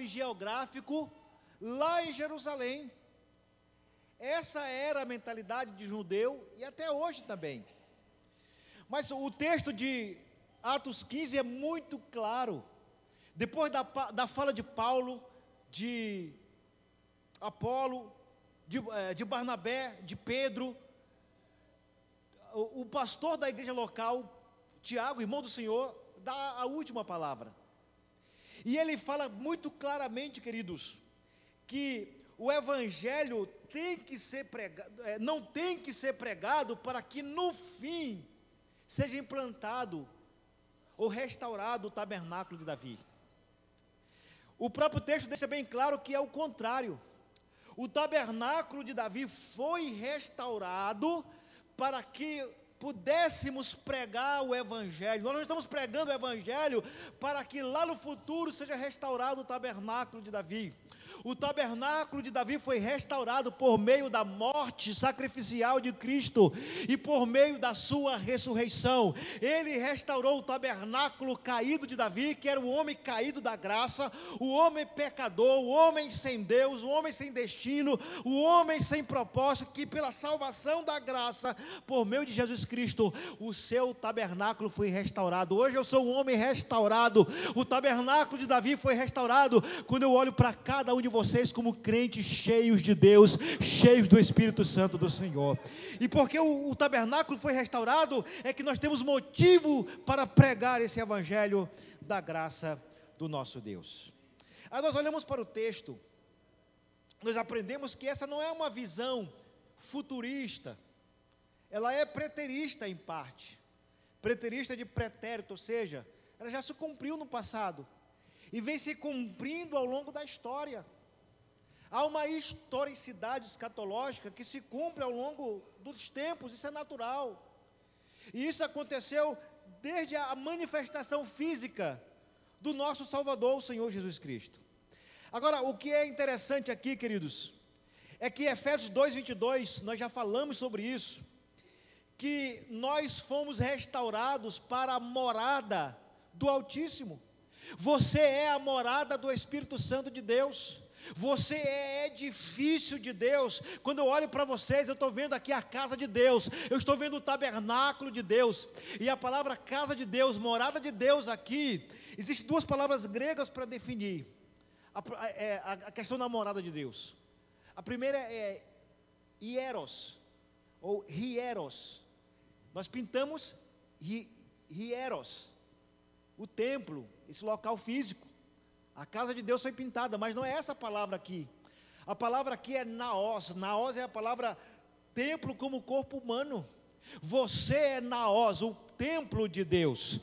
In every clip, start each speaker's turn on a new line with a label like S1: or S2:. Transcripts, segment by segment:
S1: e geográfico lá em Jerusalém. Essa era a mentalidade de judeu e até hoje também. Mas o texto de Atos 15 é muito claro. Depois da, da fala de Paulo, de Apolo, de, eh, de Barnabé, de Pedro, o, o pastor da igreja local, Tiago, irmão do Senhor, dá a última palavra. E ele fala muito claramente, queridos, que o evangelho tem que ser pregado, é, não tem que ser pregado para que no fim seja implantado ou restaurado o tabernáculo de Davi. O próprio texto deixa bem claro que é o contrário. O tabernáculo de Davi foi restaurado para que pudéssemos pregar o Evangelho. Nós não estamos pregando o Evangelho para que lá no futuro seja restaurado o tabernáculo de Davi. O tabernáculo de Davi foi restaurado por meio da morte sacrificial de Cristo e por meio da sua ressurreição. Ele restaurou o tabernáculo caído de Davi, que era o homem caído da graça, o homem pecador, o homem sem Deus, o homem sem destino, o homem sem propósito, que pela salvação da graça, por meio de Jesus Cristo, o seu tabernáculo foi restaurado. Hoje eu sou um homem restaurado. O tabernáculo de Davi foi restaurado. Quando eu olho para cada um de vocês como crentes cheios de Deus, cheios do Espírito Santo do Senhor. E porque o, o tabernáculo foi restaurado, é que nós temos motivo para pregar esse evangelho da graça do nosso Deus. Aí nós olhamos para o texto, nós aprendemos que essa não é uma visão futurista, ela é preterista em parte. Preterista de pretérito, ou seja, ela já se cumpriu no passado e vem se cumprindo ao longo da história. Há uma historicidade escatológica que se cumpre ao longo dos tempos, isso é natural. E isso aconteceu desde a manifestação física do nosso Salvador, o Senhor Jesus Cristo. Agora, o que é interessante aqui, queridos, é que Efésios 2:22, nós já falamos sobre isso, que nós fomos restaurados para a morada do Altíssimo. Você é a morada do Espírito Santo de Deus. Você é edifício de Deus. Quando eu olho para vocês, eu estou vendo aqui a casa de Deus, eu estou vendo o tabernáculo de Deus. E a palavra casa de Deus, morada de Deus aqui, existem duas palavras gregas para definir a, a, é, a, questão da morada de Deus. A primeira é hieros, ou hieros. Nós pintamos hieros, o templo, esse local físico. A casa de Deus foi pintada, mas não é essa palavra aqui. A palavra aqui é naos. Naos é a palavra templo como corpo humano. Você é naos, o templo de Deus,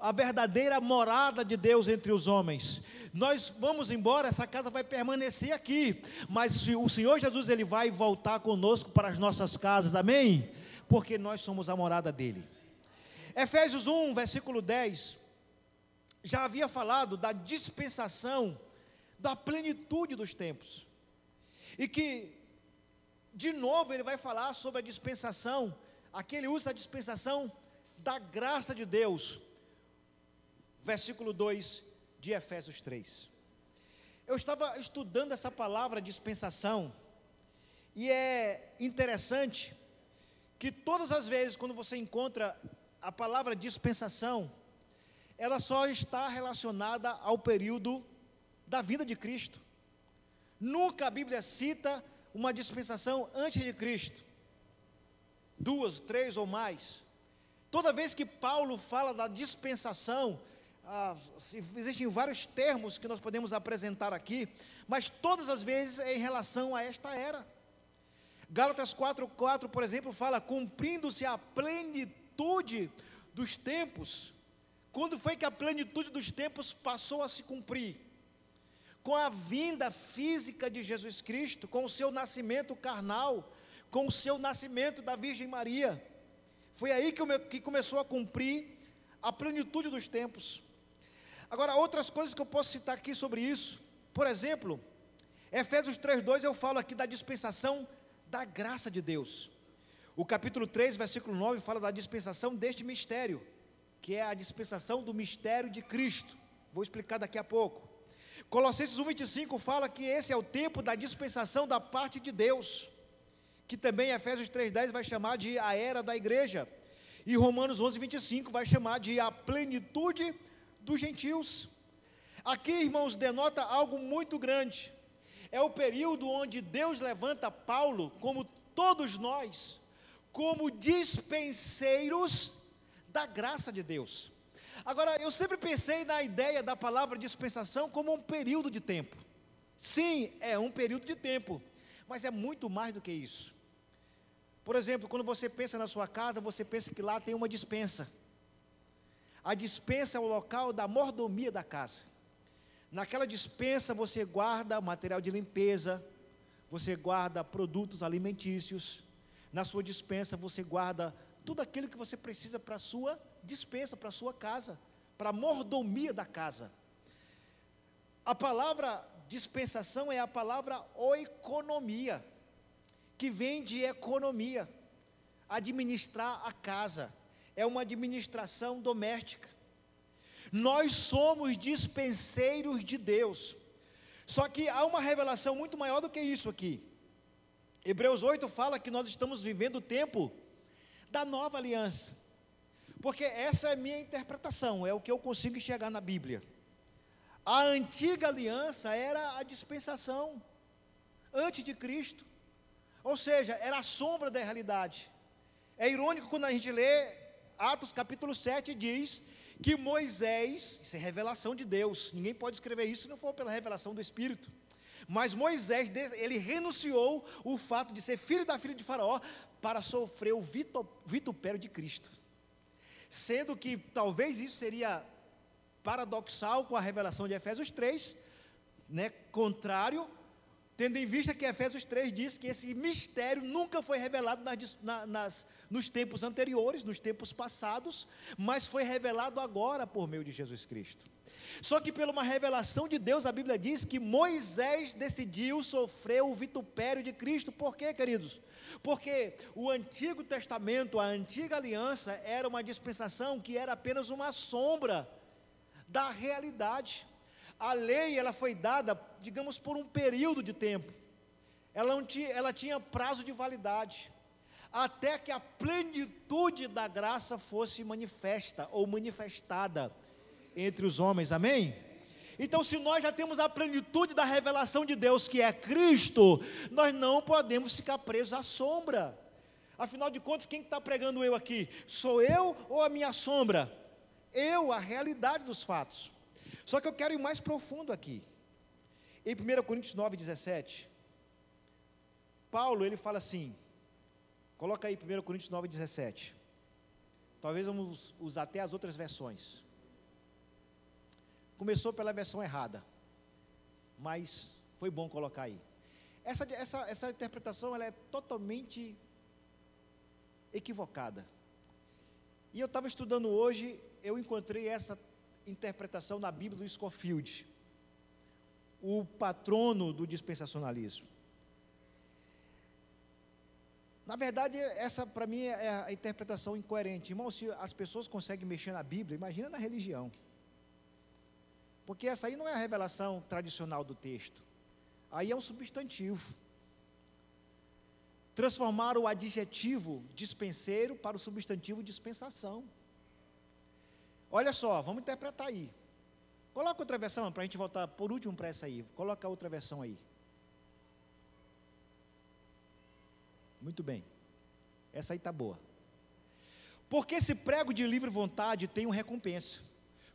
S1: a verdadeira morada de Deus entre os homens. Nós vamos embora, essa casa vai permanecer aqui, mas o Senhor Jesus ele vai voltar conosco para as nossas casas. Amém? Porque nós somos a morada dele. Efésios 1, versículo 10 já havia falado da dispensação da plenitude dos tempos. E que, de novo, ele vai falar sobre a dispensação, aqui ele usa a dispensação da graça de Deus. Versículo 2 de Efésios 3. Eu estava estudando essa palavra dispensação, e é interessante que todas as vezes quando você encontra a palavra dispensação, ela só está relacionada ao período da vida de Cristo. Nunca a Bíblia cita uma dispensação antes de Cristo. Duas, três ou mais. Toda vez que Paulo fala da dispensação, ah, existem vários termos que nós podemos apresentar aqui, mas todas as vezes é em relação a esta era. Gálatas 4,4, por exemplo, fala: cumprindo-se a plenitude dos tempos, quando foi que a plenitude dos tempos passou a se cumprir? Com a vinda física de Jesus Cristo, com o seu nascimento carnal, com o seu nascimento da Virgem Maria. Foi aí que, que começou a cumprir a plenitude dos tempos. Agora, outras coisas que eu posso citar aqui sobre isso. Por exemplo, Efésios 3,2 eu falo aqui da dispensação da graça de Deus. O capítulo 3, versículo 9, fala da dispensação deste mistério que é a dispensação do mistério de Cristo. Vou explicar daqui a pouco. Colossenses 1,25 fala que esse é o tempo da dispensação da parte de Deus, que também Efésios 3,10 vai chamar de a era da igreja, e Romanos 11,25 vai chamar de a plenitude dos gentios. Aqui, irmãos, denota algo muito grande. É o período onde Deus levanta Paulo, como todos nós, como dispenseiros da graça de Deus. Agora, eu sempre pensei na ideia da palavra dispensação como um período de tempo. Sim, é um período de tempo, mas é muito mais do que isso. Por exemplo, quando você pensa na sua casa, você pensa que lá tem uma dispensa. A dispensa é o local da mordomia da casa. Naquela dispensa você guarda material de limpeza, você guarda produtos alimentícios. Na sua dispensa você guarda tudo aquilo que você precisa para a sua dispensa, para a sua casa, para a mordomia da casa. A palavra dispensação é a palavra oikonomia, que vem de economia, administrar a casa, é uma administração doméstica. Nós somos dispenseiros de Deus. Só que há uma revelação muito maior do que isso aqui. Hebreus 8 fala que nós estamos vivendo o tempo da nova aliança. Porque essa é a minha interpretação, é o que eu consigo enxergar na Bíblia. A antiga aliança era a dispensação antes de Cristo. Ou seja, era a sombra da realidade. É irônico quando a gente lê Atos capítulo 7 diz que Moisés, isso é revelação de Deus, ninguém pode escrever isso se não for pela revelação do Espírito. Mas Moisés, ele renunciou o fato de ser filho da filha de Faraó para sofrer o vitupério de Cristo. Sendo que talvez isso seria paradoxal com a revelação de Efésios 3, né, contrário, tendo em vista que Efésios 3 diz que esse mistério nunca foi revelado nas, nas, nos tempos anteriores, nos tempos passados, mas foi revelado agora por meio de Jesus Cristo. Só que, pela uma revelação de Deus, a Bíblia diz que Moisés decidiu sofrer o vitupério de Cristo. Por quê, queridos? Porque o Antigo Testamento, a antiga aliança, era uma dispensação que era apenas uma sombra da realidade. A lei, ela foi dada, digamos, por um período de tempo. Ela, tinha, ela tinha prazo de validade até que a plenitude da graça fosse manifesta ou manifestada entre os homens, amém? Então, se nós já temos a plenitude da revelação de Deus, que é Cristo, nós não podemos ficar presos à sombra. Afinal de contas, quem está pregando eu aqui? Sou eu ou a minha sombra? Eu, a realidade dos fatos. Só que eu quero ir mais profundo aqui. Em 1 Coríntios 9, 17, Paulo ele fala assim: coloca aí 1 Coríntios 9, 17. Talvez vamos usar até as outras versões começou pela versão errada, mas foi bom colocar aí. Essa, essa, essa interpretação ela é totalmente equivocada. E eu estava estudando hoje, eu encontrei essa interpretação na Bíblia do Scofield, o patrono do dispensacionalismo. Na verdade, essa para mim é a interpretação incoerente. Irmão, se as pessoas conseguem mexer na Bíblia, imagina na religião. Porque essa aí não é a revelação tradicional do texto. Aí é um substantivo. Transformar o adjetivo dispenseiro para o substantivo dispensação. Olha só, vamos interpretar aí. Coloca outra versão para a gente voltar por último para essa aí. Coloca outra versão aí. Muito bem. Essa aí está boa. Porque esse prego de livre vontade tem uma recompensa.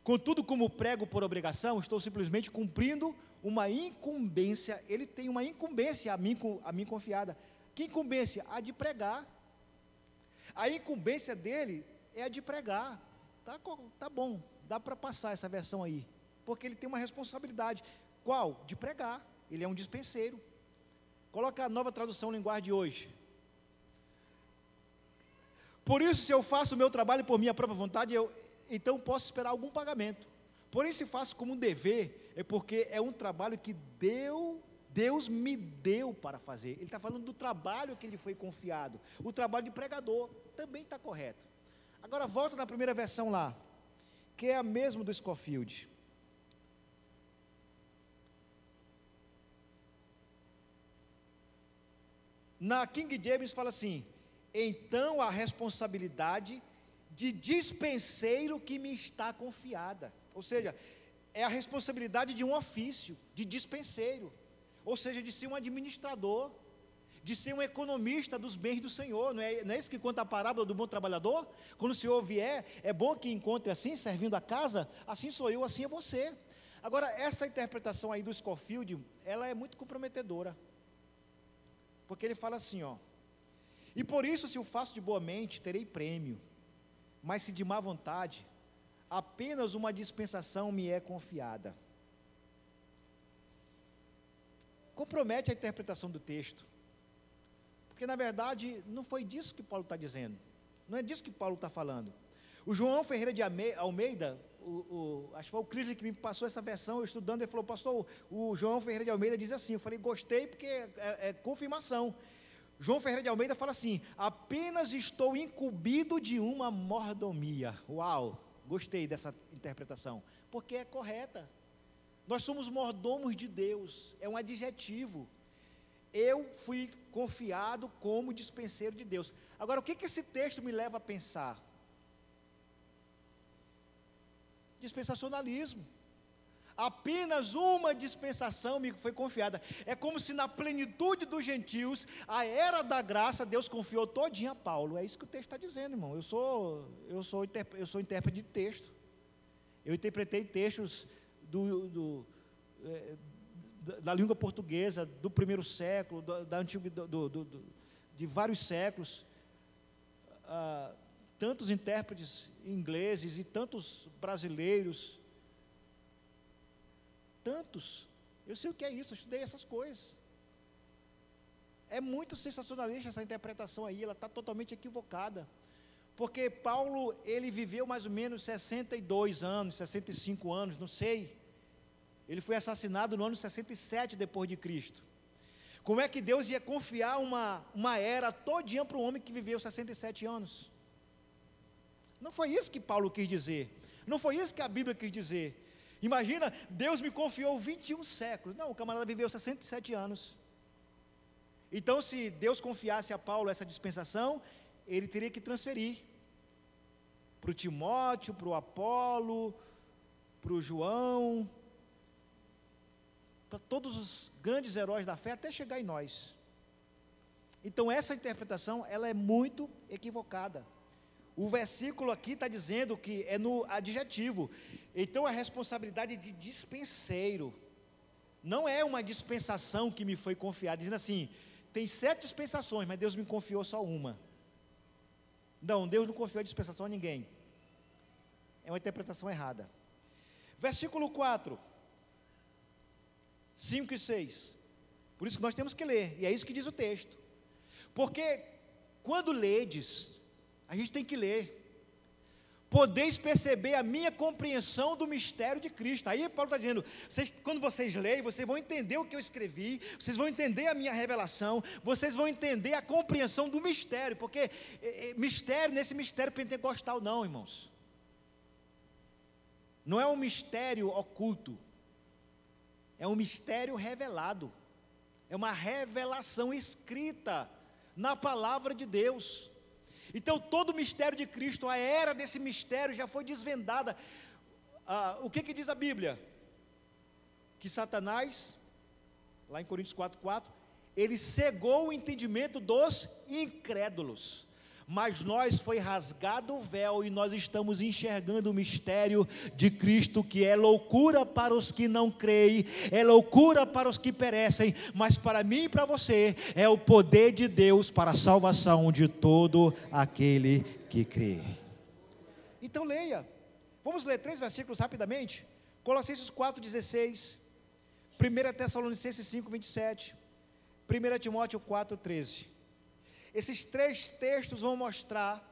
S1: Contudo, como prego por obrigação, estou simplesmente cumprindo uma incumbência. Ele tem uma incumbência a mim, a mim confiada. Que incumbência? A de pregar. A incumbência dele é a de pregar. Tá, tá bom, dá para passar essa versão aí. Porque ele tem uma responsabilidade. Qual? De pregar. Ele é um dispenseiro. Coloca a nova tradução linguagem de hoje. Por isso, se eu faço o meu trabalho por minha própria vontade, eu, então posso esperar algum pagamento. Porém, se faço como um dever, é porque é um trabalho que deu, Deus me deu para fazer. Ele está falando do trabalho que ele foi confiado. O trabalho de pregador também está correto. Agora volta na primeira versão lá, que é a mesma do Scofield. Na King James fala assim: então a responsabilidade de dispenseiro que me está confiada. Ou seja, é a responsabilidade de um ofício, de dispenseiro, ou seja, de ser um administrador de ser um economista dos bens do Senhor. Não é, não é isso que conta a parábola do bom trabalhador? Quando o Senhor vier, é bom que encontre assim, servindo a casa, assim sou eu, assim é você. Agora, essa interpretação aí do Scofield, ela é muito comprometedora. Porque ele fala assim, ó. E por isso, se o faço de boa mente, terei prêmio. Mas se de má vontade, apenas uma dispensação me é confiada. Compromete a interpretação do texto. Porque, na verdade, não foi disso que Paulo está dizendo. Não é disso que Paulo está falando. O João Ferreira de Almeida, o, o, acho que foi o Cris que me passou essa versão, eu estudando, ele falou, pastor, o João Ferreira de Almeida diz assim, eu falei, gostei porque é, é, é confirmação. João Ferreira de Almeida fala assim: apenas estou incumbido de uma mordomia. Uau, gostei dessa interpretação, porque é correta. Nós somos mordomos de Deus, é um adjetivo. Eu fui confiado como dispenseiro de Deus. Agora, o que, que esse texto me leva a pensar? Dispensacionalismo. Apenas uma dispensação me foi confiada. É como se na plenitude dos gentios, a era da graça, Deus confiou todinha a Paulo. É isso que o texto está dizendo, irmão. Eu sou, eu sou, eu sou intérprete de texto. Eu interpretei textos do, do é, da língua portuguesa do primeiro século, da, da antiga, do, do, de vários séculos. Ah, tantos intérpretes ingleses e tantos brasileiros tantos. Eu sei o que é isso, eu estudei essas coisas. É muito sensacionalista essa interpretação aí, ela está totalmente equivocada. Porque Paulo, ele viveu mais ou menos 62 anos, 65 anos, não sei. Ele foi assassinado no ano 67 depois de Cristo. Como é que Deus ia confiar uma, uma era todinha para um homem que viveu 67 anos? Não foi isso que Paulo quis dizer. Não foi isso que a Bíblia quis dizer. Imagina, Deus me confiou 21 séculos. Não, o camarada viveu 67 anos. Então, se Deus confiasse a Paulo essa dispensação, ele teria que transferir para o Timóteo, para o Apolo, para o João, para todos os grandes heróis da fé, até chegar em nós. Então, essa interpretação, ela é muito equivocada. O versículo aqui está dizendo que é no adjetivo. Então a responsabilidade de dispenseiro não é uma dispensação que me foi confiada, dizendo assim: tem sete dispensações, mas Deus me confiou só uma. Não, Deus não confiou a dispensação a ninguém. É uma interpretação errada. Versículo 4, 5 e 6. Por isso que nós temos que ler, e é isso que diz o texto. Porque quando ledes, a gente tem que ler. Podeis perceber a minha compreensão do mistério de Cristo. Aí Paulo está dizendo: vocês, quando vocês leem, vocês vão entender o que eu escrevi, vocês vão entender a minha revelação, vocês vão entender a compreensão do mistério, porque é, é, mistério, nesse mistério pentecostal, não, irmãos. Não é um mistério oculto, é um mistério revelado, é uma revelação escrita na palavra de Deus. Então, todo o mistério de Cristo, a era desse mistério já foi desvendada. Ah, o que, que diz a Bíblia? Que Satanás, lá em Coríntios 4,4, ele cegou o entendimento dos incrédulos mas nós foi rasgado o véu e nós estamos enxergando o mistério de Cristo, que é loucura para os que não creem, é loucura para os que perecem, mas para mim e para você é o poder de Deus para a salvação de todo aquele que crê. Então leia. Vamos ler três versículos rapidamente. Colossenses 4:16, 1 Tessalonicenses 5:27, 1 Timóteo 4:13. Esses três textos vão mostrar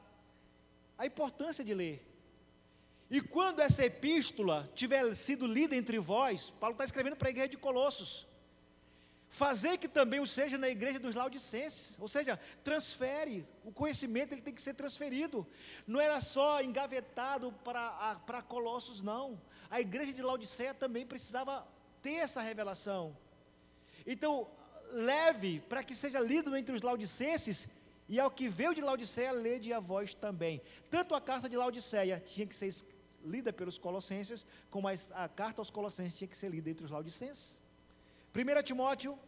S1: a importância de ler. E quando essa epístola tiver sido lida entre vós, Paulo está escrevendo para a igreja de Colossos. Fazer que também o seja na igreja dos Laodicenses, ou seja, transfere, o conhecimento ele tem que ser transferido. Não era só engavetado para, para Colossos, não. A igreja de Laodiceia também precisava ter essa revelação. Então, leve para que seja lido entre os laudicenses, e ao que veio de Laodiceia, lede a voz também. Tanto a carta de Laodiceia tinha que ser lida pelos colossenses, como a, carta aos colossenses tinha que ser lida entre os laudicenses. 1 Timóteo,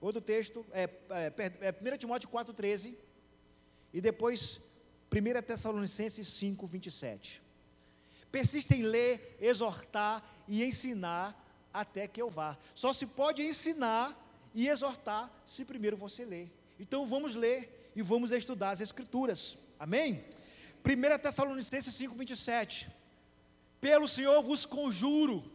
S1: outro texto, é, é, é 1 Timóteo 4,13, e depois 1 Tessalonicenses 5, 27. Persista em ler, exortar e ensinar até que eu vá. Só se pode ensinar e exortar se primeiro você ler. Então vamos ler e vamos estudar as Escrituras. Amém? 1 Tessalonicenses 5, 27. Pelo Senhor vos conjuro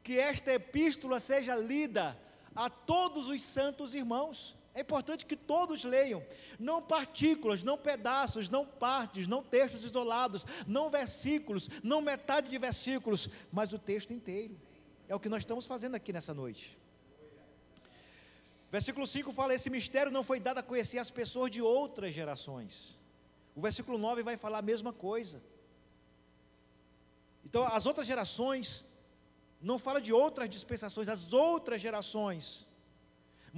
S1: que esta epístola seja lida a todos os santos irmãos. É importante que todos leiam, não partículas, não pedaços, não partes, não textos isolados, não versículos, não metade de versículos, mas o texto inteiro. É o que nós estamos fazendo aqui nessa noite. Versículo 5 fala: Esse mistério não foi dado a conhecer as pessoas de outras gerações. O versículo 9 vai falar a mesma coisa. Então, as outras gerações, não fala de outras dispensações, as outras gerações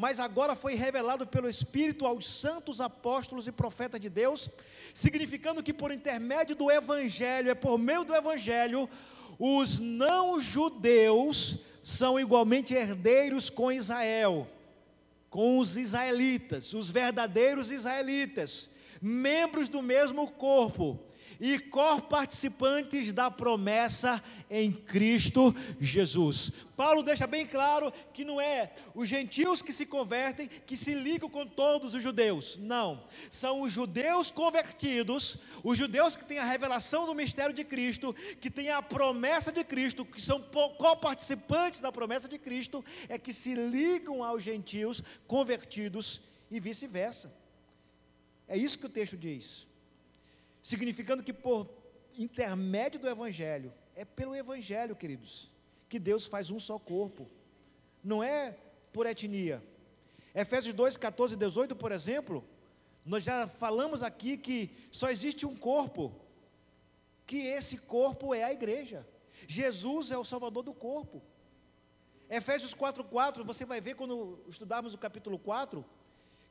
S1: mas agora foi revelado pelo Espírito aos santos apóstolos e profetas de Deus, significando que por intermédio do Evangelho, é por meio do Evangelho, os não-judeus são igualmente herdeiros com Israel, com os israelitas, os verdadeiros israelitas, membros do mesmo corpo e co-participantes da promessa em Cristo Jesus. Paulo deixa bem claro que não é os gentios que se convertem, que se ligam com todos os judeus. Não. São os judeus convertidos, os judeus que têm a revelação do mistério de Cristo, que têm a promessa de Cristo, que são co-participantes da promessa de Cristo, é que se ligam aos gentios convertidos e vice-versa. É isso que o texto diz significando que por intermédio do Evangelho, é pelo Evangelho, queridos, que Deus faz um só corpo, não é por etnia. Efésios 2, 14 e 18, por exemplo, nós já falamos aqui que só existe um corpo, que esse corpo é a igreja. Jesus é o salvador do corpo. Efésios 4,4, você vai ver quando estudarmos o capítulo 4,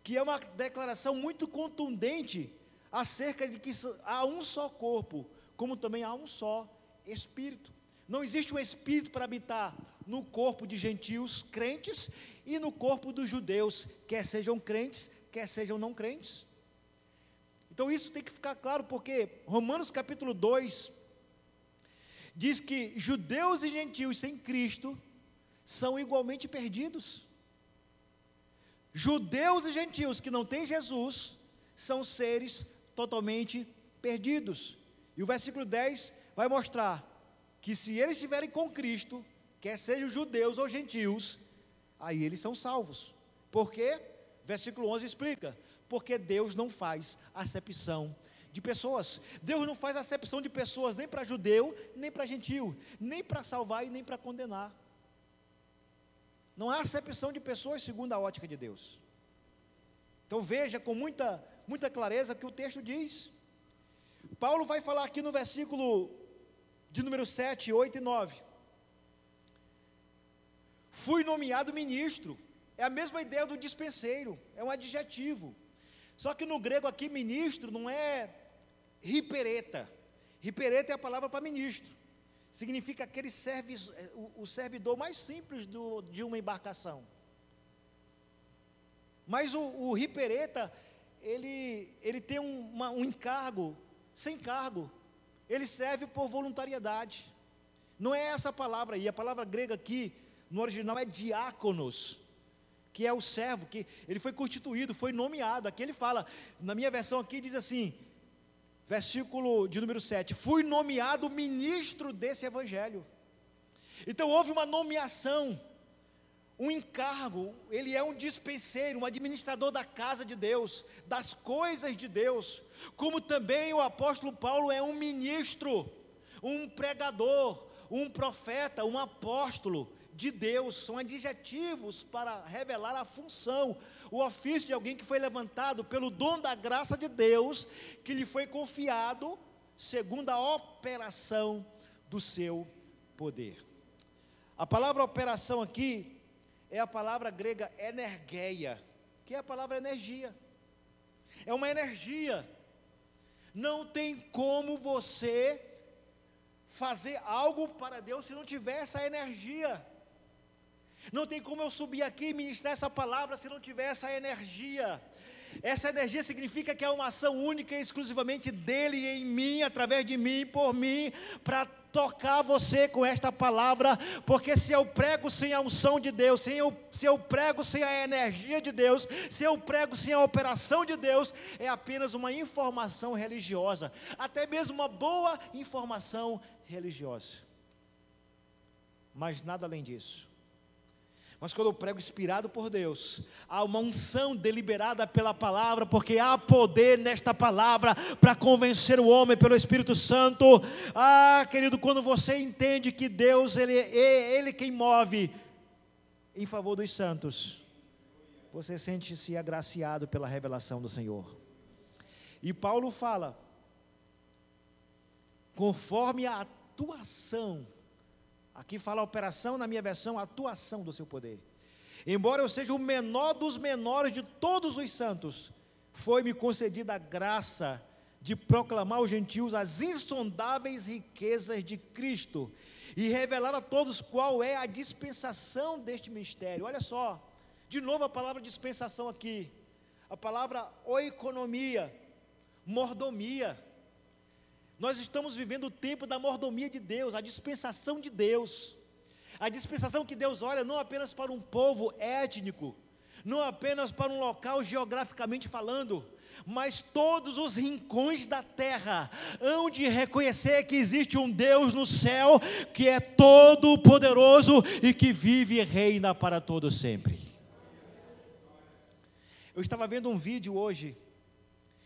S1: que é uma declaração muito contundente acerca de que há um só corpo, como também há um só espírito. Não existe um espírito para habitar no corpo de gentios crentes e no corpo dos judeus, quer sejam crentes, quer sejam não crentes. Então isso tem que ficar claro, porque Romanos capítulo 2 diz que judeus e gentios sem Cristo são igualmente perdidos. Judeus e gentios que não têm Jesus são seres totalmente perdidos. E o versículo 10 vai mostrar que se eles estiverem com Cristo, quer sejam judeus ou gentios, aí eles são salvos. Por quê? Versículo 11 explica: porque Deus não faz acepção de pessoas. Deus não faz acepção de pessoas nem para judeu, nem para gentil, nem para salvar e nem para condenar. Não há acepção de pessoas segundo a ótica de Deus. Então veja com muita muita clareza que o texto diz. Paulo vai falar aqui no versículo de número 7, 8 e 9. Fui nomeado ministro. É a mesma ideia do dispenseiro, é um adjetivo. Só que no grego aqui, ministro não é ripereta. Ripereta é a palavra para ministro. Significa aquele servi o, o servidor mais simples do, de uma embarcação. Mas o, o ripereta ele, ele tem um, uma, um encargo sem cargo. Ele serve por voluntariedade. Não é essa palavra aí, a palavra grega aqui, no original é diáconos, que é o servo, que ele foi constituído, foi nomeado. Aqui ele fala, na minha versão aqui diz assim, versículo de número 7, fui nomeado ministro desse evangelho. Então houve uma nomeação um encargo, ele é um dispenseiro, um administrador da casa de Deus, das coisas de Deus, como também o apóstolo Paulo é um ministro, um pregador, um profeta, um apóstolo de Deus, são adjetivos para revelar a função, o ofício de alguém que foi levantado pelo dom da graça de Deus, que lhe foi confiado, segundo a operação do seu poder. A palavra operação aqui é a palavra grega energeia, que é a palavra energia. É uma energia. Não tem como você fazer algo para Deus se não tiver essa energia. Não tem como eu subir aqui e ministrar essa palavra se não tiver essa energia. Essa energia significa que é uma ação única e exclusivamente dele em mim, através de mim, por mim, para tocar você com esta palavra, porque se eu prego sem a unção de Deus, se eu, se eu prego sem a energia de Deus, se eu prego sem a operação de Deus, é apenas uma informação religiosa, até mesmo uma boa informação religiosa, mas nada além disso. Mas quando eu prego inspirado por Deus, há uma unção deliberada pela palavra, porque há poder nesta palavra para convencer o homem pelo Espírito Santo. Ah, querido, quando você entende que Deus, Ele é Ele quem move em favor dos santos, você sente-se agraciado pela revelação do Senhor. E Paulo fala, conforme a atuação Aqui fala operação, na minha versão, atuação do seu poder. Embora eu seja o menor dos menores de todos os santos, foi-me concedida a graça de proclamar aos gentios as insondáveis riquezas de Cristo e revelar a todos qual é a dispensação deste mistério. Olha só, de novo a palavra dispensação aqui, a palavra oeconomia, mordomia. Nós estamos vivendo o tempo da mordomia de Deus, a dispensação de Deus. A dispensação que Deus olha não apenas para um povo étnico, não apenas para um local geograficamente falando, mas todos os rincões da terra hão de reconhecer que existe um Deus no céu que é todo poderoso e que vive e reina para todo sempre. Eu estava vendo um vídeo hoje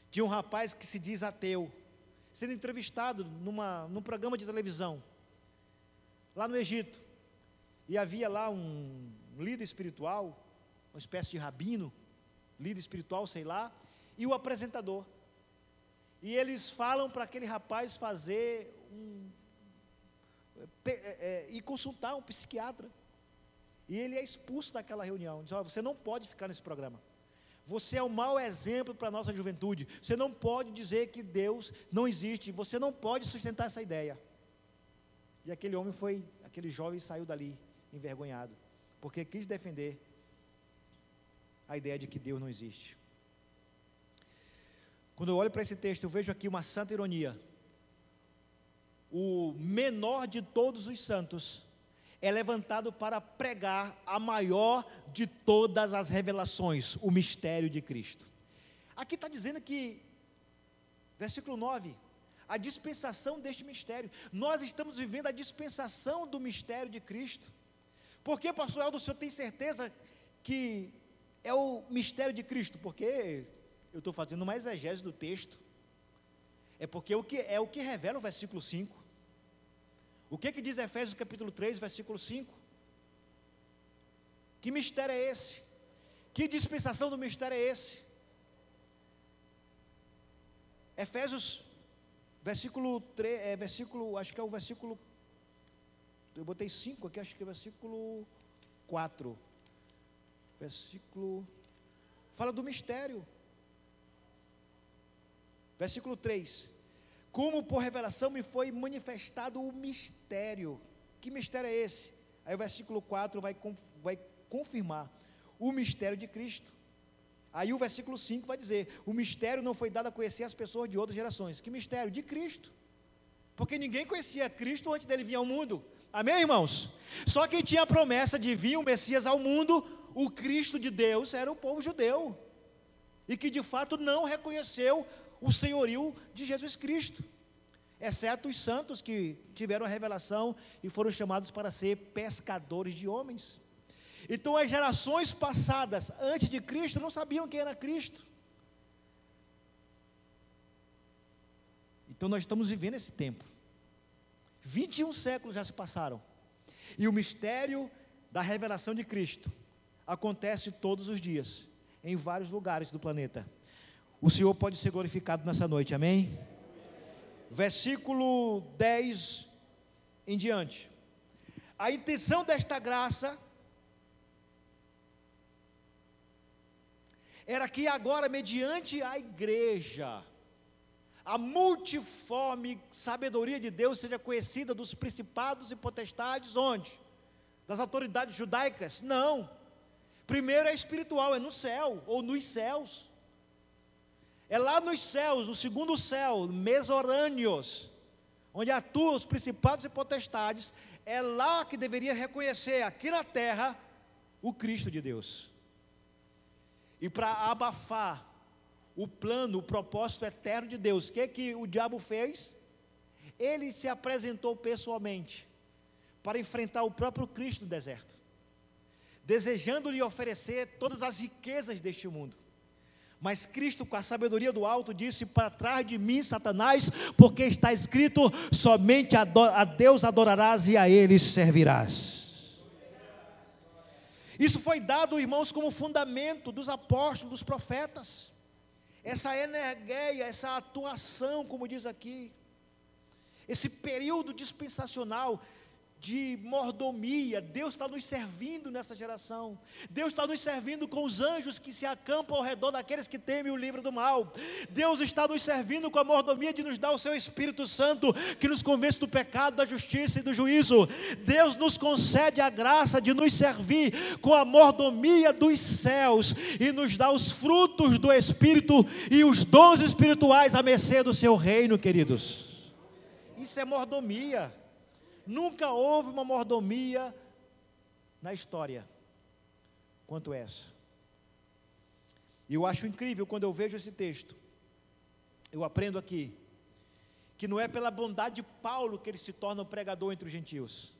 S1: de um rapaz que se diz ateu sendo entrevistado numa, num programa de televisão, lá no Egito. E havia lá um líder espiritual, uma espécie de rabino, líder espiritual, sei lá, e o apresentador. E eles falam para aquele rapaz fazer um. É, é, e consultar um psiquiatra. E ele é expulso daquela reunião. Diz: oh, você não pode ficar nesse programa. Você é um mau exemplo para a nossa juventude. Você não pode dizer que Deus não existe. Você não pode sustentar essa ideia. E aquele homem foi, aquele jovem saiu dali envergonhado, porque quis defender a ideia de que Deus não existe. Quando eu olho para esse texto, eu vejo aqui uma santa ironia. O menor de todos os santos é levantado para pregar a maior de todas as revelações, o mistério de Cristo. Aqui está dizendo que, versículo 9, a dispensação deste mistério. Nós estamos vivendo a dispensação do mistério de Cristo. Porque, pastor Aldo, o senhor tem certeza que é o mistério de Cristo? Porque eu estou fazendo uma exegese do texto. É porque o que, é o que revela o versículo 5. O que, que diz Efésios capítulo 3, versículo 5? Que mistério é esse? Que dispensação do mistério é esse? Efésios, versículo 3, é, versículo, acho que é o versículo, eu botei 5 aqui, acho que é o versículo 4. Versículo, fala do mistério. Versículo 3 como por revelação me foi manifestado o mistério. Que mistério é esse? Aí o versículo 4 vai, vai confirmar o mistério de Cristo. Aí o versículo 5 vai dizer: o mistério não foi dado a conhecer as pessoas de outras gerações. Que mistério? De Cristo. Porque ninguém conhecia Cristo antes dele vir ao mundo. Amém, irmãos? Só quem tinha a promessa de vir o Messias ao mundo, o Cristo de Deus, era o povo judeu. E que de fato não reconheceu o senhorio de Jesus Cristo, exceto os santos que tiveram a revelação e foram chamados para ser pescadores de homens. Então, as gerações passadas, antes de Cristo, não sabiam quem era Cristo. Então, nós estamos vivendo esse tempo. 21 séculos já se passaram. E o mistério da revelação de Cristo acontece todos os dias, em vários lugares do planeta. O Senhor pode ser glorificado nessa noite, amém? Versículo 10 em diante. A intenção desta graça era que agora, mediante a igreja, a multiforme sabedoria de Deus seja conhecida dos principados e potestades, onde? Das autoridades judaicas? Não. Primeiro é espiritual, é no céu, ou nos céus. É lá nos céus, no segundo céu, mesorâneos, onde atuam os principados e potestades, é lá que deveria reconhecer, aqui na terra, o Cristo de Deus. E para abafar o plano, o propósito eterno de Deus, o que, que o diabo fez? Ele se apresentou pessoalmente para enfrentar o próprio Cristo no deserto, desejando lhe oferecer todas as riquezas deste mundo. Mas Cristo, com a sabedoria do alto, disse: Para trás de mim, Satanás, porque está escrito: somente a Deus adorarás e a Ele servirás. Isso foi dado, irmãos, como fundamento dos apóstolos, dos profetas. Essa energia, essa atuação, como diz aqui, esse período dispensacional de mordomia. Deus está nos servindo nessa geração. Deus está nos servindo com os anjos que se acampam ao redor daqueles que temem o livro do mal. Deus está nos servindo com a mordomia de nos dar o seu Espírito Santo, que nos convence do pecado, da justiça e do juízo. Deus nos concede a graça de nos servir com a mordomia dos céus e nos dá os frutos do Espírito e os dons espirituais à mercê do seu reino, queridos. Isso é mordomia. Nunca houve uma mordomia na história quanto essa. E eu acho incrível quando eu vejo esse texto. Eu aprendo aqui que não é pela bondade de Paulo que ele se torna um pregador entre os gentios,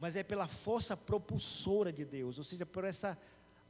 S1: mas é pela força propulsora de Deus, ou seja, por essa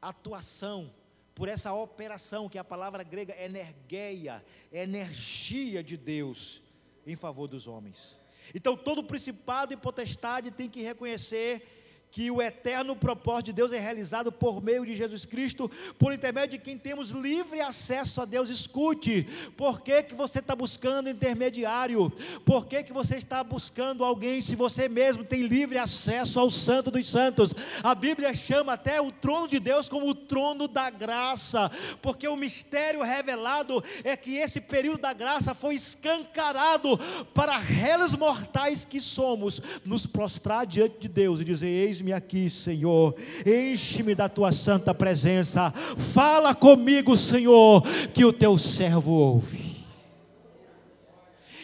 S1: atuação, por essa operação que a palavra grega energeia, energia de Deus em favor dos homens. Então todo principado e potestade tem que reconhecer que o eterno propósito de Deus é realizado por meio de Jesus Cristo, por intermédio de quem temos livre acesso a Deus. Escute, por que, que você está buscando intermediário? Por que, que você está buscando alguém se você mesmo tem livre acesso ao Santo dos Santos? A Bíblia chama até o trono de Deus como o trono da graça, porque o mistério revelado é que esse período da graça foi escancarado para réis mortais que somos, nos prostrar diante de Deus e dizer: Eis Eis-me aqui, Senhor, enche-me da tua santa presença, fala comigo, Senhor, que o teu servo ouve.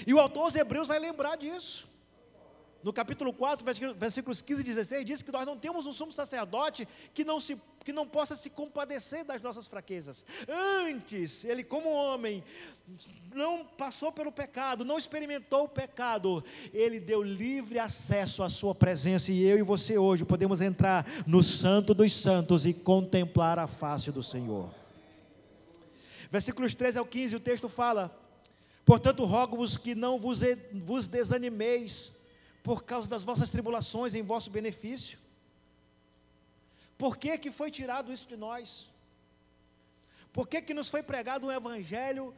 S1: E o autor aos Hebreus vai lembrar disso. No capítulo 4, versículos 15 e 16, diz que nós não temos um sumo sacerdote que não, se, que não possa se compadecer das nossas fraquezas. Antes, ele, como homem, não passou pelo pecado, não experimentou o pecado, ele deu livre acesso à sua presença. E eu e você hoje podemos entrar no Santo dos Santos e contemplar a face do Senhor. Versículos 13 ao 15, o texto fala: Portanto, rogo-vos que não vos, vos desanimeis por causa das vossas tribulações em vosso benefício. Por que, que foi tirado isso de nós? Por que, que nos foi pregado um evangelho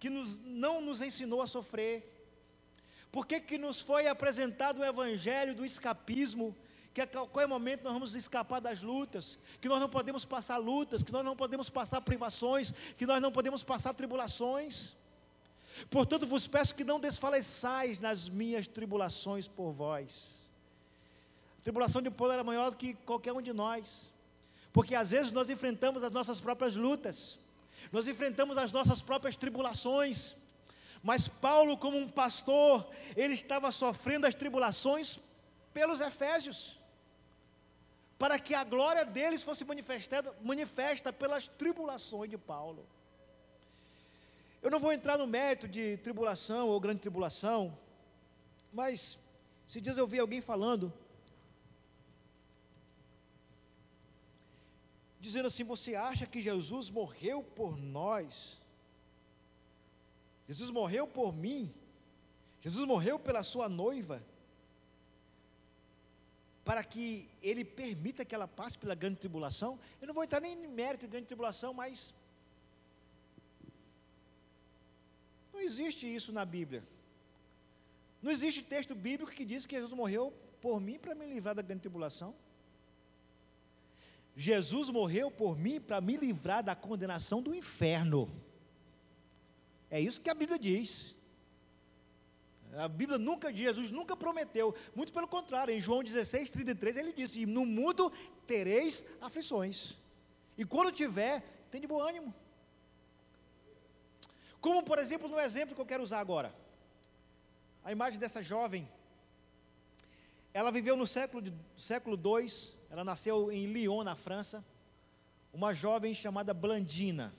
S1: que nos, não nos ensinou a sofrer? Por que, que nos foi apresentado o evangelho do escapismo? Que a qualquer momento nós vamos escapar das lutas, que nós não podemos passar lutas, que nós não podemos passar privações, que nós não podemos passar tribulações. Portanto, vos peço que não desfaleçais nas minhas tribulações por vós. A tribulação de Paulo era maior do que qualquer um de nós, porque às vezes nós enfrentamos as nossas próprias lutas, nós enfrentamos as nossas próprias tribulações, mas Paulo, como um pastor, ele estava sofrendo as tribulações pelos Efésios, para que a glória deles fosse manifestada, manifesta pelas tribulações de Paulo. Eu não vou entrar no mérito de tribulação ou grande tribulação, mas se dias eu vi alguém falando, dizendo assim: Você acha que Jesus morreu por nós? Jesus morreu por mim? Jesus morreu pela sua noiva? Para que ele permita que ela passe pela grande tribulação? Eu não vou entrar nem em mérito de grande tribulação, mas Não existe isso na Bíblia. Não existe texto bíblico que diz que Jesus morreu por mim para me livrar da grande tribulação. Jesus morreu por mim para me livrar da condenação do inferno. É isso que a Bíblia diz. A Bíblia nunca, Jesus nunca prometeu, muito pelo contrário, em João 16, 33, ele disse: No mundo tereis aflições, e quando tiver, tem de bom ânimo. Como, por exemplo, no exemplo que eu quero usar agora, a imagem dessa jovem, ela viveu no século, II, século ela nasceu em Lyon, na França, uma jovem chamada Blandina.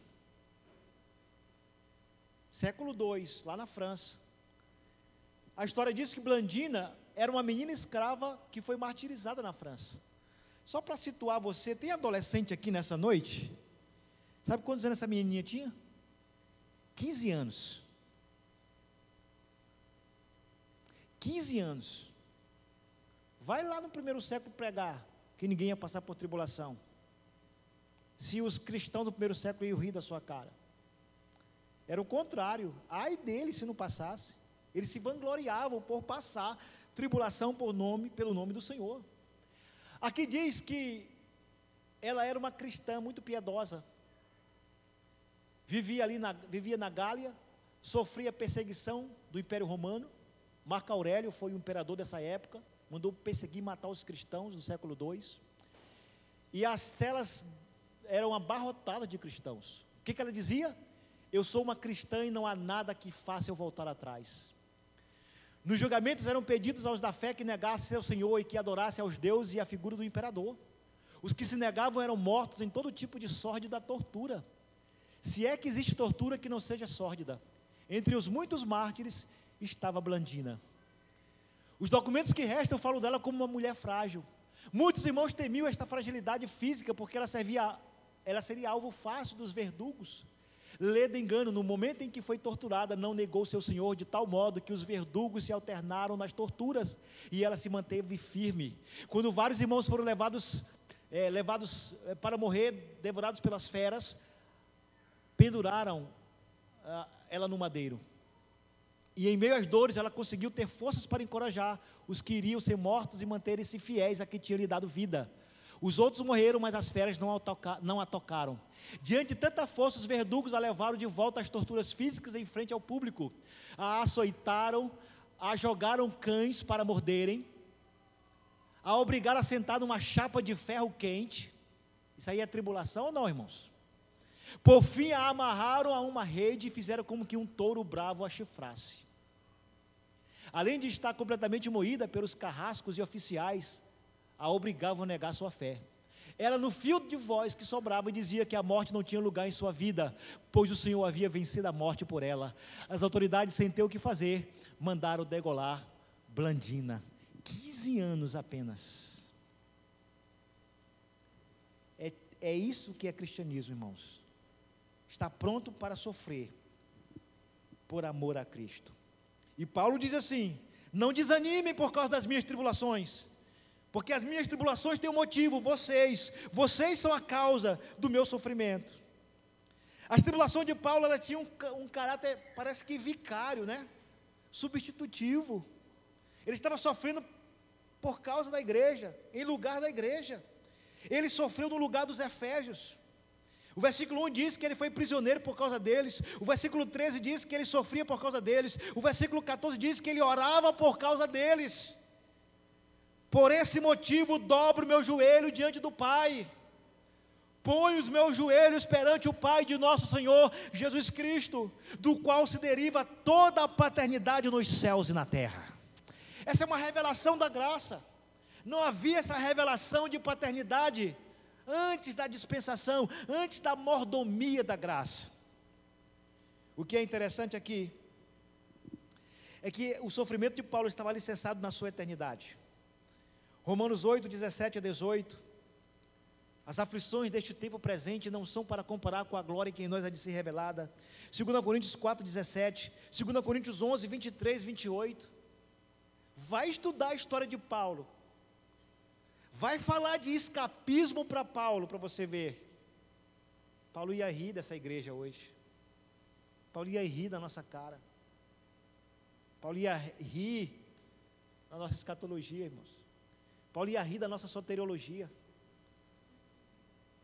S1: Século II, lá na França. A história diz que Blandina era uma menina escrava que foi martirizada na França. Só para situar você, tem adolescente aqui nessa noite? Sabe quantos anos essa menininha tinha? 15 anos. 15 anos. Vai lá no primeiro século pregar que ninguém ia passar por tribulação. Se os cristãos do primeiro século iam rir da sua cara. Era o contrário. Ai deles se não passasse. Eles se vangloriavam por passar tribulação por nome, pelo nome do Senhor. Aqui diz que ela era uma cristã muito piedosa. Vivia ali na, vivia na Gália, sofria perseguição do Império Romano. Marco Aurélio foi o imperador dessa época mandou perseguir e matar os cristãos no século II. E as celas eram abarrotadas de cristãos. O que, que ela dizia? Eu sou uma cristã e não há nada que faça eu voltar atrás. Nos julgamentos eram pedidos aos da fé que negassem seu Senhor e que adorassem aos deuses e a figura do imperador. Os que se negavam eram mortos em todo tipo de sórdida tortura. Se é que existe tortura que não seja sórdida. Entre os muitos mártires estava Blandina. Os documentos que restam falam dela como uma mulher frágil. Muitos irmãos temiam esta fragilidade física porque ela servia, ela seria alvo fácil dos verdugos. Leda engano, no momento em que foi torturada, não negou seu senhor de tal modo que os verdugos se alternaram nas torturas e ela se manteve firme. Quando vários irmãos foram levados, é, levados é, para morrer, devorados pelas feras, penduraram ah, ela no madeiro. E em meio às dores, ela conseguiu ter forças para encorajar os que iriam ser mortos e manterem-se fiéis a quem tinha lhe dado vida. Os outros morreram, mas as feras não a, toca, não a tocaram. Diante de tanta força, os verdugos a levaram de volta às torturas físicas em frente ao público. A açoitaram, a jogaram cães para morderem, a obrigaram a sentar numa chapa de ferro quente. Isso aí é tribulação ou não, irmãos? Por fim, a amarraram a uma rede e fizeram como que um touro bravo a chifrasse. Além de estar completamente moída pelos carrascos e oficiais, a obrigavam a negar sua fé. Era no fio de voz que sobrava e dizia que a morte não tinha lugar em sua vida, pois o Senhor havia vencido a morte por ela. As autoridades, sem ter o que fazer, mandaram degolar Blandina. 15 anos apenas. É, é isso que é cristianismo, irmãos está pronto para sofrer por amor a Cristo. E Paulo diz assim: não desanimem por causa das minhas tribulações, porque as minhas tribulações têm um motivo, vocês, vocês são a causa do meu sofrimento. As tribulações de Paulo ela tinham um, um caráter, parece que vicário, né? Substitutivo. Ele estava sofrendo por causa da igreja, em lugar da igreja. Ele sofreu no lugar dos Efésios. O versículo 1 diz que ele foi prisioneiro por causa deles. O versículo 13 diz que ele sofria por causa deles. O versículo 14 diz que ele orava por causa deles. Por esse motivo, dobro meu joelho diante do Pai. Ponho os meus joelhos perante o Pai de nosso Senhor Jesus Cristo, do qual se deriva toda a paternidade nos céus e na terra. Essa é uma revelação da graça. Não havia essa revelação de paternidade antes da dispensação, antes da mordomia da graça. O que é interessante aqui é que o sofrimento de Paulo estava alicerçado na sua eternidade. Romanos 8, 17 a 18. As aflições deste tempo presente não são para comparar com a glória que em nós há de ser revelada. 2 Coríntios 4, 17. 2 Coríntios 11, 23, 28. Vai estudar a história de Paulo. Vai falar de escapismo para Paulo, para você ver. Paulo ia rir dessa igreja hoje. Paulo ia rir da nossa cara. Paulo ia rir da nossa escatologia, irmãos. Paulo ia rir da nossa soteriologia.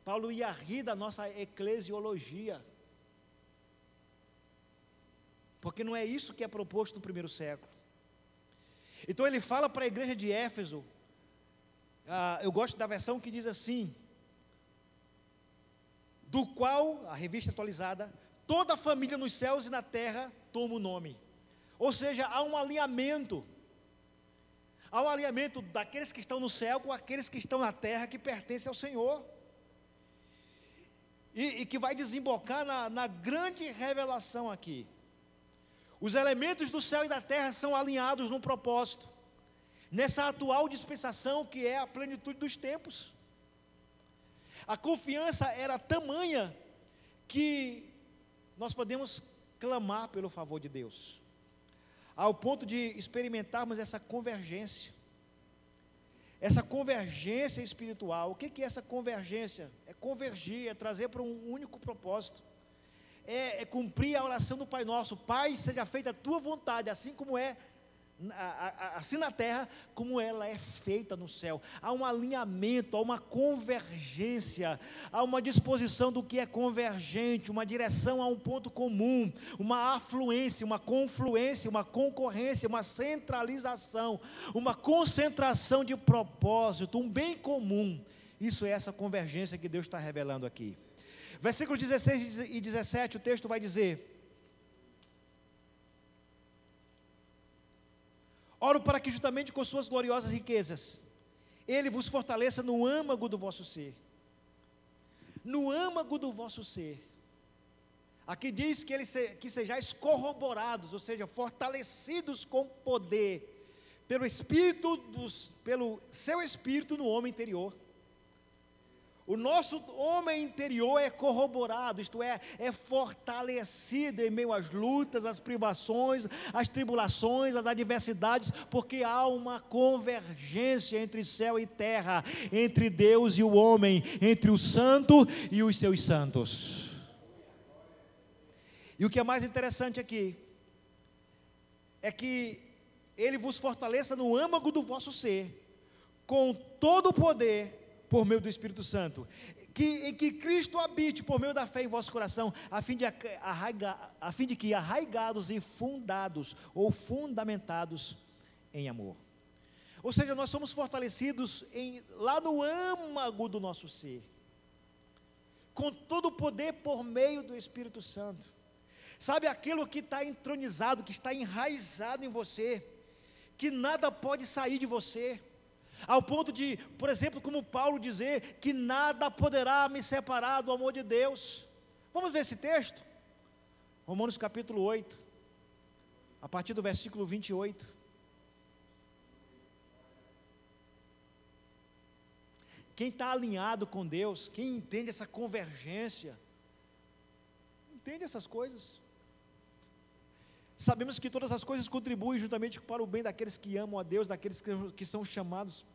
S1: Paulo ia rir da nossa eclesiologia. Porque não é isso que é proposto no primeiro século. Então ele fala para a igreja de Éfeso, ah, eu gosto da versão que diz assim: do qual, a revista atualizada, toda a família nos céus e na terra toma o nome. Ou seja, há um alinhamento. Há um alinhamento daqueles que estão no céu com aqueles que estão na terra que pertencem ao Senhor. E, e que vai desembocar na, na grande revelação aqui. Os elementos do céu e da terra são alinhados num propósito. Nessa atual dispensação que é a plenitude dos tempos. A confiança era tamanha que nós podemos clamar pelo favor de Deus, ao ponto de experimentarmos essa convergência. Essa convergência espiritual, o que é essa convergência? É convergir, é trazer para um único propósito, é, é cumprir a oração do Pai Nosso: Pai, seja feita a tua vontade, assim como é assim na terra como ela é feita no céu. Há um alinhamento, há uma convergência, há uma disposição do que é convergente, uma direção a um ponto comum, uma afluência, uma confluência, uma concorrência, uma centralização, uma concentração de propósito, um bem comum. Isso é essa convergência que Deus está revelando aqui. Versículo 16 e 17, o texto vai dizer: Oro para que, juntamente com suas gloriosas riquezas, Ele vos fortaleça no âmago do vosso ser. No âmago do vosso ser. Aqui diz que, ele se, que sejais corroborados, ou seja, fortalecidos com poder, pelo Espírito, dos, pelo seu Espírito no homem interior o nosso homem interior é corroborado, isto é, é fortalecido em meio às lutas, às privações, às tribulações, às adversidades, porque há uma convergência entre céu e terra, entre Deus e o homem, entre o santo e os seus santos. E o que é mais interessante aqui é que ele vos fortaleça no âmago do vosso ser, com todo o poder por meio do Espírito Santo. Que, em que Cristo habite por meio da fé em vosso coração, a fim de, arraigar, a fim de que arraigados e fundados ou fundamentados em amor. Ou seja, nós somos fortalecidos em, lá no âmago do nosso ser, com todo o poder por meio do Espírito Santo. Sabe aquilo que está entronizado, que está enraizado em você, que nada pode sair de você ao ponto de, por exemplo, como Paulo dizer que nada poderá me separar do amor de Deus. Vamos ver esse texto? Romanos capítulo 8, a partir do versículo 28. Quem está alinhado com Deus, quem entende essa convergência, entende essas coisas. Sabemos que todas as coisas contribuem juntamente para o bem daqueles que amam a Deus, daqueles que, são chamados,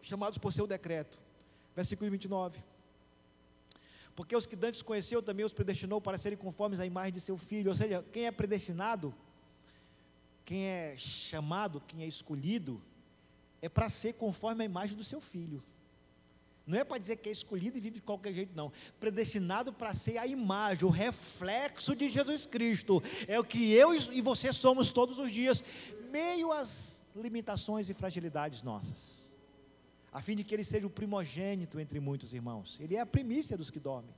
S1: chamados por seu decreto. Versículo 29. Porque os que dantes conheceu também os predestinou para serem conformes à imagem de seu filho. Ou seja, quem é predestinado, quem é chamado, quem é escolhido, é para ser conforme a imagem do seu filho. Não é para dizer que é escolhido e vive de qualquer jeito, não. Predestinado para ser a imagem, o reflexo de Jesus Cristo. É o que eu e você somos todos os dias, meio às limitações e fragilidades nossas. A fim de que ele seja o primogênito entre muitos irmãos. Ele é a primícia dos que dormem.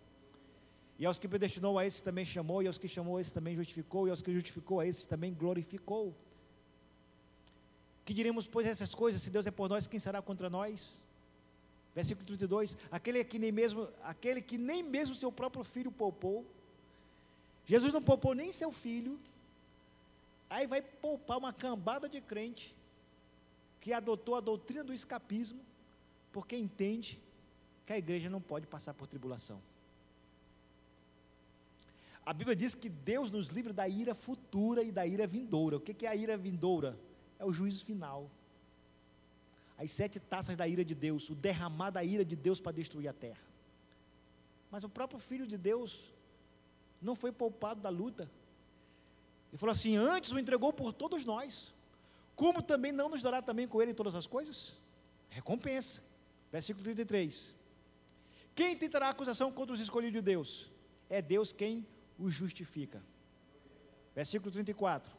S1: E aos que predestinou a esses também chamou, e aos que chamou a esses também justificou, e aos que justificou a esses também glorificou. Que diremos, pois, essas coisas? Se Deus é por nós, quem será contra nós? Versículo 32, aquele que nem mesmo, aquele que nem mesmo seu próprio filho poupou. Jesus não poupou nem seu filho. Aí vai poupar uma cambada de crente que adotou a doutrina do escapismo, porque entende que a igreja não pode passar por tribulação. A Bíblia diz que Deus nos livra da ira futura e da ira vindoura. O que é a ira vindoura? É o juízo final as sete taças da ira de Deus, o derramar da ira de Deus para destruir a terra. Mas o próprio Filho de Deus não foi poupado da luta. Ele falou assim: antes o entregou por todos nós, como também não nos dará também com ele todas as coisas? Recompensa. Versículo 33. Quem tentará acusação contra os escolhidos de Deus? É Deus quem os justifica. Versículo 34.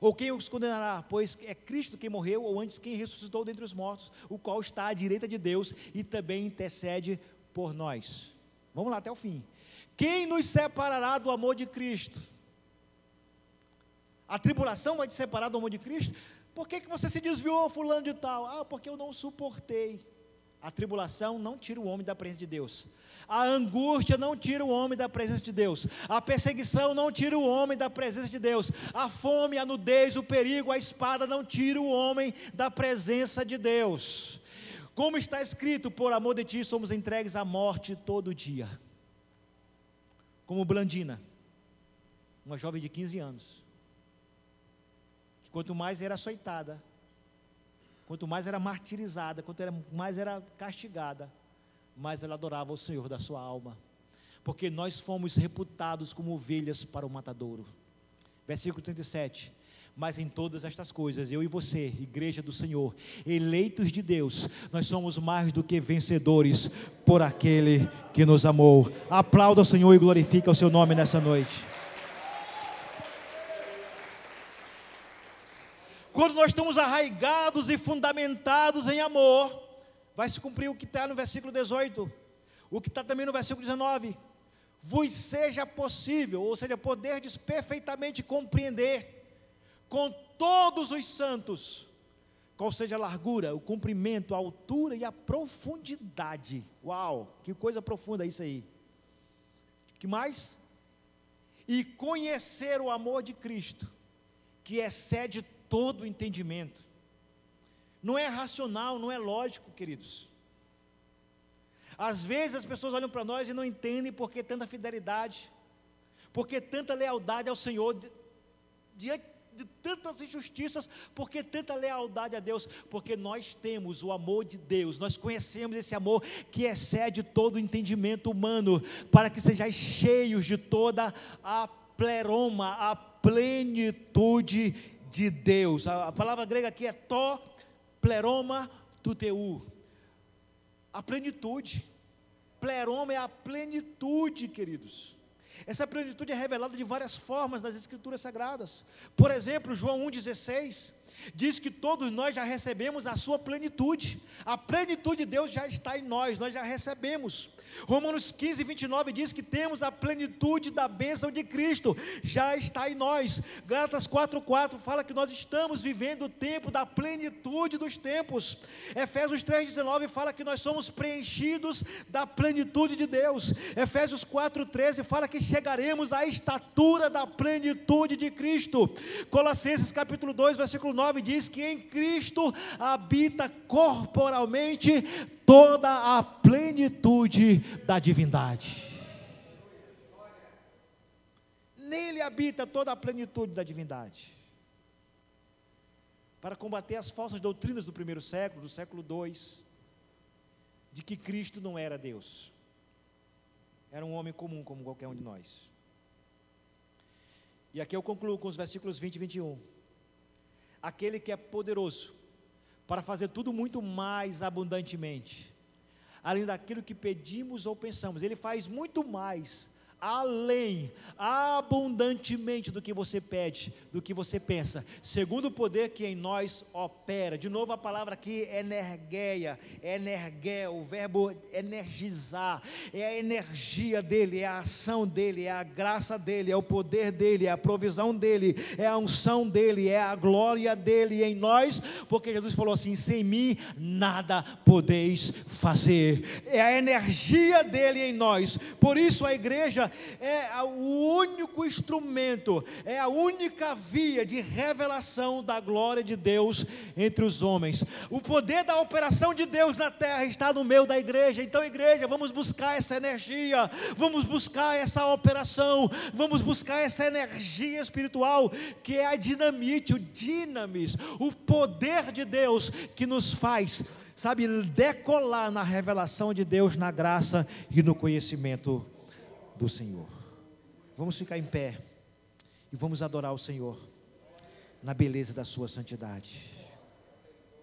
S1: Ou quem os condenará? Pois é Cristo quem morreu, ou antes quem ressuscitou dentre os mortos, o qual está à direita de Deus e também intercede por nós. Vamos lá até o fim. Quem nos separará do amor de Cristo? A tribulação vai te separar do amor de Cristo? Por que, que você se desviou, fulano de tal? Ah, porque eu não suportei. A tribulação não tira o homem da presença de Deus. A angústia não tira o homem da presença de Deus. A perseguição não tira o homem da presença de Deus. A fome, a nudez, o perigo, a espada não tira o homem da presença de Deus. Como está escrito, por amor de ti somos entregues à morte todo dia. Como Blandina, uma jovem de 15 anos, que quanto mais era açoitada, quanto mais era martirizada, quanto mais era castigada, mais ela adorava o Senhor da sua alma, porque nós fomos reputados como ovelhas para o matadouro. Versículo 37. Mas em todas estas coisas, eu e você, igreja do Senhor, eleitos de Deus, nós somos mais do que vencedores por aquele que nos amou. Aplauda o Senhor e glorifica o seu nome nessa noite. Quando nós estamos arraigados e fundamentados em amor, vai se cumprir o que está no versículo 18, o que está também no versículo 19. Vos seja possível, ou seja, poderdes perfeitamente compreender com todos os santos, qual seja a largura, o comprimento, a altura e a profundidade. Uau, que coisa profunda isso aí. Que mais? E conhecer o amor de Cristo, que excede todo o entendimento não é racional, não é lógico, queridos. Às vezes as pessoas olham para nós e não entendem por que tanta fidelidade, por que tanta lealdade ao Senhor, diante de tantas injustiças, por que tanta lealdade a Deus? Porque nós temos o amor de Deus, nós conhecemos esse amor que excede todo o entendimento humano, para que sejais cheios de toda a pleroma, a plenitude de Deus. A, palavra grega aqui é to pleroma tuteu. A plenitude. Pleroma é a plenitude, queridos. Essa plenitude é revelada de várias formas nas Escrituras Sagradas. Por exemplo, João 1,16 diz que todos nós já recebemos a sua plenitude. A plenitude de Deus já está em nós, nós já recebemos. Romanos 15, 29 diz que temos a plenitude da bênção de Cristo, já está em nós. Gálatas 4,4 fala que nós estamos vivendo o tempo da plenitude dos tempos. Efésios 3,19 fala que nós somos preenchidos da plenitude de Deus. Efésios 4,13 fala que chegaremos à estatura da plenitude de Cristo. Colossenses capítulo 2, versículo 9 diz que em Cristo habita corporalmente toda a plenitude da divindade. Nele habita toda a plenitude da divindade. Para combater as falsas doutrinas do primeiro século, do século II, de que Cristo não era Deus, era um homem comum como qualquer um de nós. E aqui eu concluo com os versículos 20 e 21. Aquele que é poderoso para fazer tudo muito mais abundantemente, além daquilo que pedimos ou pensamos. Ele faz muito mais além, abundantemente do que você pede, do que você pensa, segundo o poder que em nós opera. De novo a palavra aqui, energeia, energé, o verbo energizar, é a energia dele, é a ação dele, é a graça dele, é o poder dele, é a provisão dele, é a unção dele, é a glória dele em nós, porque Jesus falou assim: sem mim nada podeis fazer. É a energia dele em nós. Por isso a igreja é o único instrumento, é a única via de revelação da glória de Deus entre os homens. O poder da operação de Deus na terra está no meio da igreja. Então, igreja, vamos buscar essa energia, vamos buscar essa operação, vamos buscar essa energia espiritual que é a dinamite, o dinamis, o poder de Deus que nos faz sabe, decolar na revelação de Deus, na graça e no conhecimento do Senhor. Vamos ficar em pé e vamos adorar o Senhor na beleza da Sua santidade.